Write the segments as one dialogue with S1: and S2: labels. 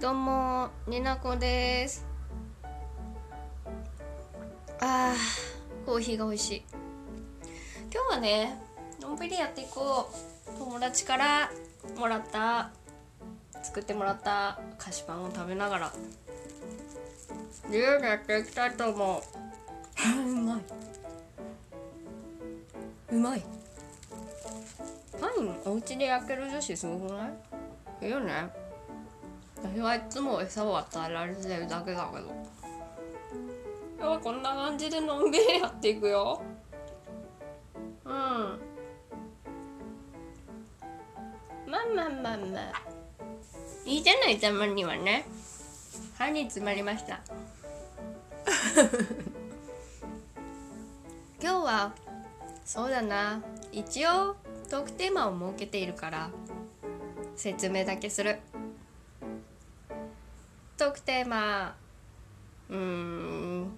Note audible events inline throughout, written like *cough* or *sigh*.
S1: どうもになこです。あーコーヒーが美味しい。今日はねのんびりやっていこう。友達からもらった作ってもらった菓子パンを食べながら。自由でやっていきたいと思う。うまい。うまい。パンお家で焼ける女子すごくない？いいよね私はいつも餌を与えられてるだけだけど。今日はこんな感じでのんびりやっていくよ。うん。まあまあまあまあ。いいじゃないたまにはね。歯に詰まりました。*laughs* 今日はそうだな。一応トークテーマを設けているから説明だけするトークテーマうーん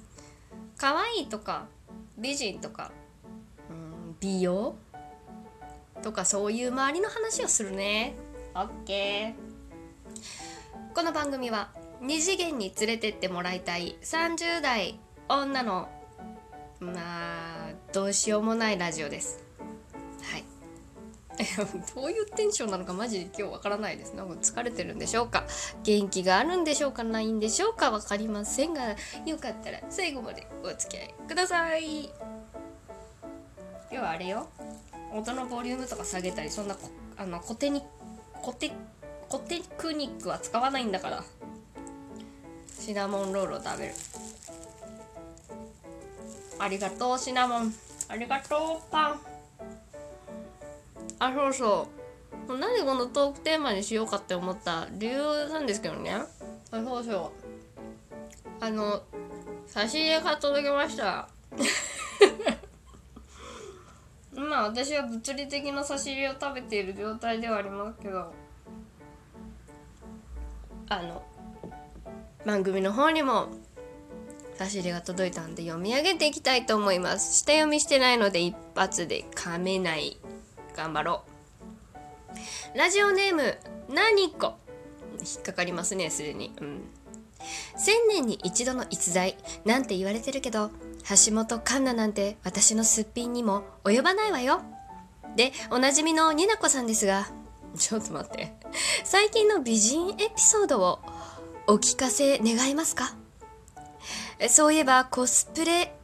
S1: 可愛いとか美人とかうん美容とかそういう周りの話をするね。OK この番組は二次元に連れてってもらいたい30代女のまあどうしようもないラジオです。*laughs* どういうテンションなのかマジで今日わからないです。なんか疲れてるんでしょうか？元気があるんでしょうか？ないんでしょうか？わかりませんがよかったら最後までお付き合いください。今日はあれよ。音のボリュームとか下げたりそんなこあのコテにコテコテクニックは使わないんだから。シナモンロールを食べる。ありがとうシナモン。ありがとうパン。あそうそう。なんでこのトークテーマにしようかって思った理由なんですけどね。あそうそう。あの差し入れが届きました。*laughs* 今私は物理的な差し入れを食べている状態ではありますけど。あの番組の方にも差し入れが届いたんで読み上げていきたいと思います。下読みしてないので一発で噛めない頑張ろう。ラジオネームなにこ。引っかかりますねすでに。うん。千年に一度の逸材なんて言われてるけど橋本環奈なんて私のすっぴんにも及ばないわよ。でおなじみのになこさんですがちょっと待って。最近の美人エピソードをお聞かせ願えますか？そういえばコスプレ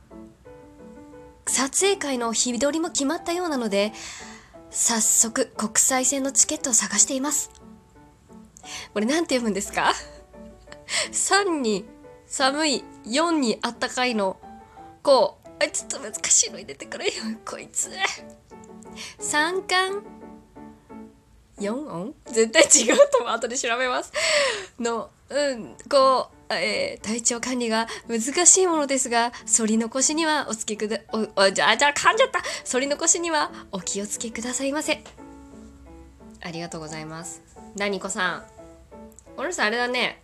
S1: 撮影会の日取りも決まったようなので早速国際線のチケットを探しています。これなんて読むんですか？*laughs* 3に寒い4にあったかいの。こう。あちょっと難しいの入れてくれよ。こいつ。三冠4音？絶対違うと思う。後で調べます。のうんこう、えー体調管理が難しいものですが反り残しにはおつけくだおおじゃあじゃあ噛んじゃった。反り残しにはお気をつけくださいませ。ありがとうございます。なにこさん。この人あれだね。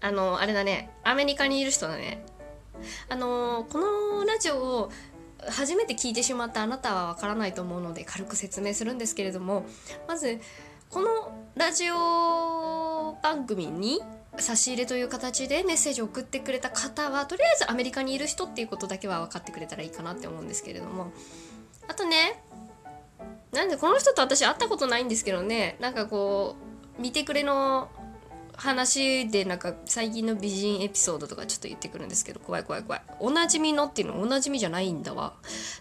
S1: あのあれだね。アメリカにいる人だね。あのこのラジオを初めて聞いてしまったあなたはわからないと思うので軽く説明するんですけれどもまずこのラジオ番組に差し入れという形でメッセージを送ってくれた方はとりあえずアメリカにいる人っていうことだけは分かってくれたらいいかなって思うんですけれども。あとねなんでこの人と私会ったことないんですけどねなんかこう見てくれの話でなんか最近の美人エピソードとかちょっと言ってくるんですけど怖い怖い怖い。おなじみのっていうのおなじみじゃないんだわ。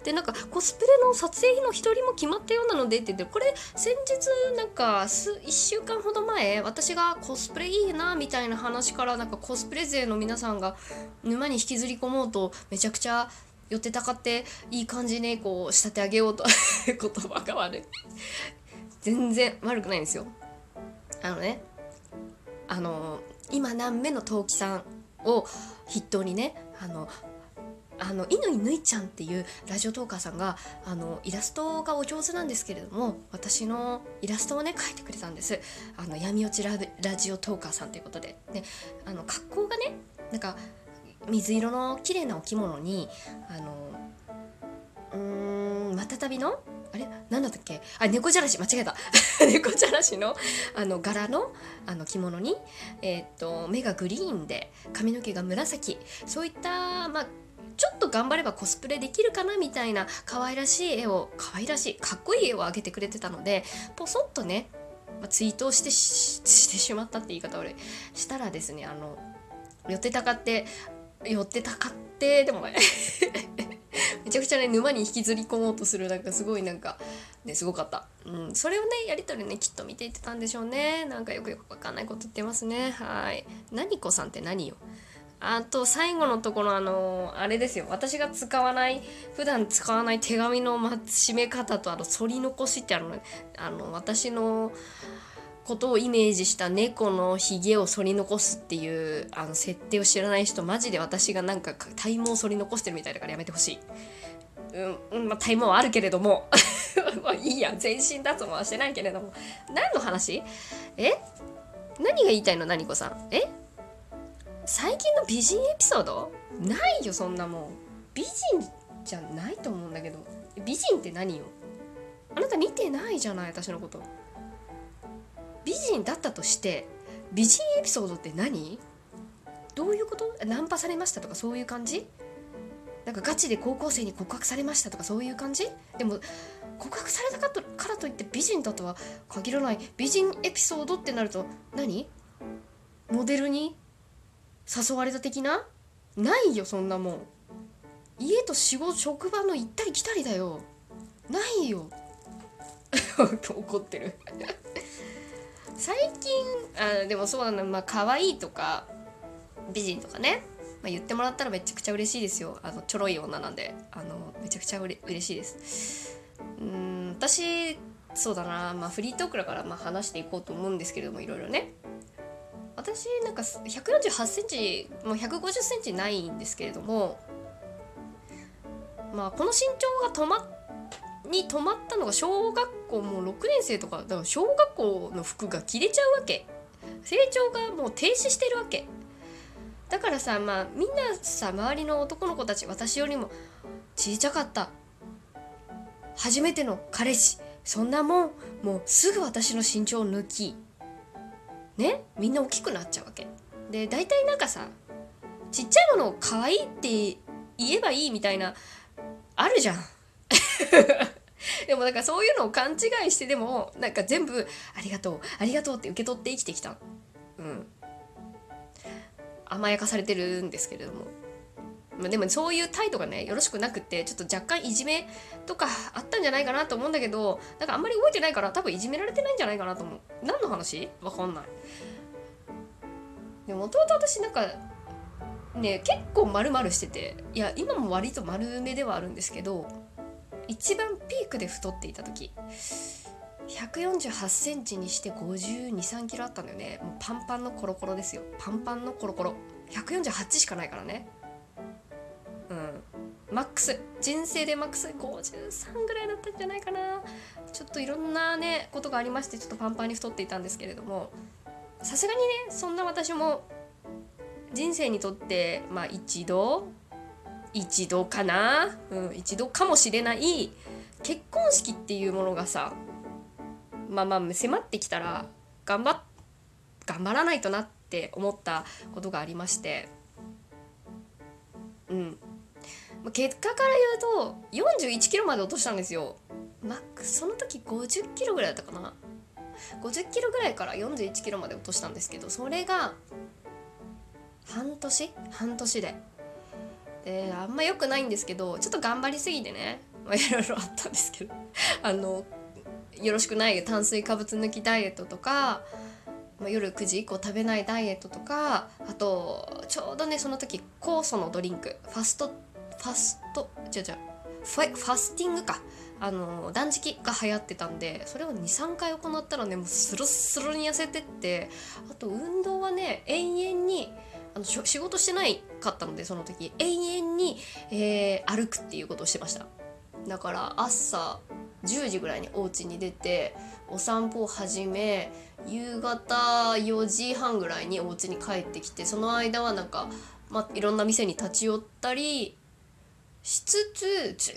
S1: でなんかコスプレの撮影の一人も決まったようなのでって言ってこれ先日なんか数1週間ほど前私がコスプレいいなみたいな話からなんかコスプレ勢の皆さんが沼に引きずり込もうとめちゃくちゃ寄ってたかっていい感じにこう仕立て上げようと *laughs* 言葉が悪い。全然悪くないんですよ。あのねあの今何目の陶器さんを筆頭にねあのあの乾ぬいちゃんっていうラジオトーカーさんがあのイラストがお上手なんですけれども私のイラストをね描いてくれたんです。あの闇落ちララジオトーカーさんということで。であの格好がねなんか水色の綺麗なお着物にあのうーんまたたびのあれ？何だったっけ？あ猫じゃらし。間違えた。*laughs* 猫じゃらしのあの柄のあの着物に、えー、っと目がグリーンで髪の毛が紫。そういったまあちょっと頑張ればコスプレできるかな？みたいな可愛らしい絵を可愛らしいかっこいい絵を上げてくれてたのでポソッとね、まあ、ツイートをしてしてしまったって言い方をしたらですねあの寄ってたかって寄ってたかってでもね *laughs* めちゃくちゃね沼に引きずり込もうとするなんかすごいなんかねすごかった、うん、それをねやり取りねきっと見ていってたんでしょうね。なんかよくよくわかんないこと言ってますね。はい。何子さんって何よ？あと最後のところあのあれですよ。私が使わない普段使わない手紙の締め方とあの反り残しってあるのあの私のことをイメージした猫のひげを反り残すっていうあの設定を知らない人マジで私がなんか体毛を反り残してるみたいだからやめてほしい。うん、まあ、体毛はあるけれども。ま *laughs* あいいや全身脱毛はしてないけれども。何の話？え？何が言いたいの何子さん？え？最近の美人エピソード？ないよそんなもん。美人じゃないと思うんだけど。美人って何よ？あなた見てないじゃない私のこと。美人だったとして美人エピソードって何？どういうこと？ナンパされましたとかそういう感じ？なんかガチで高校生に告白されましたとかそういう感じ？でも告白されたからといって美人だとは限らない。美人エピソードってなると何？モデルに？誘われた的な？ないよそんなもん。家と仕事職場の行ったり来たりだよ。ないよ。*laughs* 怒ってる。最近あでもそうだなまあ可愛いとか美人とかね、まあ、言ってもらったらめちゃくちゃ嬉しいですよ。あのちょろい女なんで。あのめちゃくちゃうれ嬉しいです。うん私そうだな、まあ、フリートークだからまあ話していこうと思うんですけれどもいろいろね。私なんか148センチもう150センチないんですけれどもまあこの身長が止まっに泊まったのが小学校もう6年生とかだから小学校の服が着れちゃうわけ。成長がもう停止してるわけ。だからさまあみんなさ周りの男の子たち私よりもちいちゃかった。初めての彼氏。そんなもんもうすぐ私の身長を抜き。ね？みんな大きくなっちゃうわけ。で大体なんかさちっちゃいものを可愛いって言えばいいみたいなあるじゃん。*laughs* でもなんかそういうのを勘違いしてでもなんか全部ありがとうありがとうって受け取って生きてきた。うん。甘やかされてるんですけれども。まあ、でもそういう態度がねよろしくなくってちょっと若干いじめとかあったんじゃないかなと思うんだけどなんかあんまり動いてないから多分いじめられてないんじゃないかなと思う。何の話？わかんない。でもともと私なんかね結構丸々してていや今も割と丸めではあるんですけど一番ピークで太っていた時148センチにして5 2 3キロあったんだよね。もうパンパンのコロコロですよ。パンパンのコロコロ。148しかないからね。うん。マックス。人生でマックス。53ぐらいだったんじゃないかな。ちょっといろんなねことがありましてちょっとパンパンに太っていたんですけれども。さすがにねそんな私も人生にとってまあ一度一度かな、うん、一度かもしれない。結婚式っていうものがさまあまあ迫ってきたら頑張頑張らないとなって思ったことがありまして。うん。結果から言うと41キロまで落としたんですよ。マックその時50キロぐらいだったかな。50キロぐらいから41キロまで落としたんですけどそれが半年？半年で。であんま良くないんですけどちょっと頑張りすぎてねまいろいろあったんですけど *laughs* あのよろしくない炭水化物抜きダイエットとか、まあ、夜9時以降食べないダイエットとかあとちょうどねその時酵素のドリンクファストファスト違う違うファファスティングか。あの断食が流行ってたんでそれを23回行ったらねもうスルスルに痩せてってあと運動はね延々にあの仕事してないかったのでその時。延々に、えー、歩くっていうことをしてました。だから朝10時ぐらいにお家に出てお散歩を始め夕方4時半ぐらいにお家に帰ってきてその間はなんか、まあ、いろんな店に立ち寄ったりしつつずっ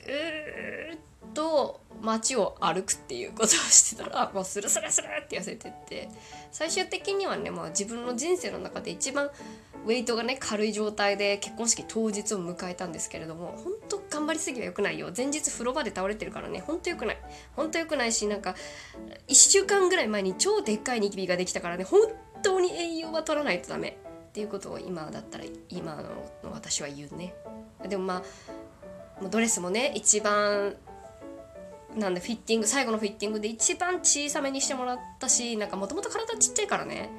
S1: と街を歩くっていうことをしてたら *laughs* もうスルスルスルって痩せてって。最終的にはね、まあ、自分の人生の中で一番ウェイトがね軽い状態で結婚式当日を迎えたんですけれども本当頑張りすぎは良くないよ。前日風呂場で倒れてるからね本当良くない。本当良くないしなんか1週間ぐらい前に超でっかいニキビができたからね本当に栄養は取らないとダメ。っていうことを今だったら今の私は言うね。でもまあドレスもね一番なんでフィッティング最後のフィッティングで一番小さめにしてもらったしなんかもともと体ちっちゃいからね。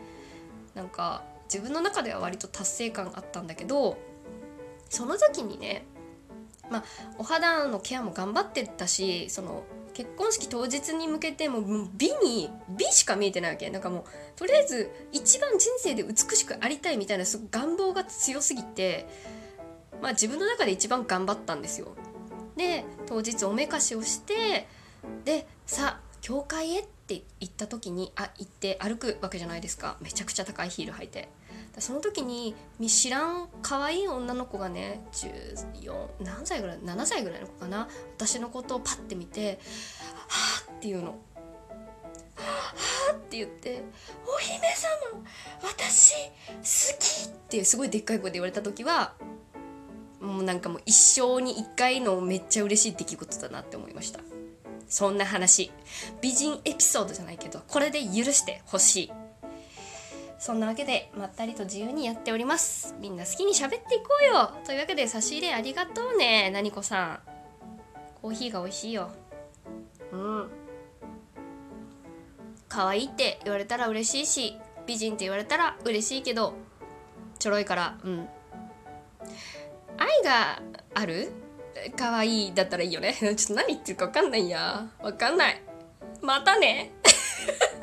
S1: なんか自分の中では割と達成感あったんだけどその時にねまあお肌のケアも頑張ってたしその結婚式当日に向けてもう美に美しか見えてないわけ。なんかもうとりあえず一番人生で美しくありたいみたいなすご願望が強すぎてまあ自分の中で一番頑張ったんですよ。で当日おめかしをしてでさあ教会へって行った時にあ行って歩くわけじゃないですかめちゃくちゃ高いヒール履いてその時に見知らん可愛い女の子がね14何歳ぐらい7歳ぐらいの子かな私のことをパッて見て「はあ」っていうの。はあって言って「お姫様私好き!」ってすごいでっかい声で言われた時はもうなんかもう一生に一回のめっちゃ嬉しい出来事だなって思いました。そんな話。美人エピソードじゃないけどこれで許してほしい。そんなわけでまったりと自由にやっております。みんな好きに喋っていこうよ。というわけで差し入れありがとうねなにこさん。コーヒーが美味しいよ。うん。可愛いって言われたら嬉しいし美人って言われたら嬉しいけどちょろいからうん。愛がある？可愛いだったらいいよね。*laughs* ちょっと何言ってるか分かんないや。分かんない。またね。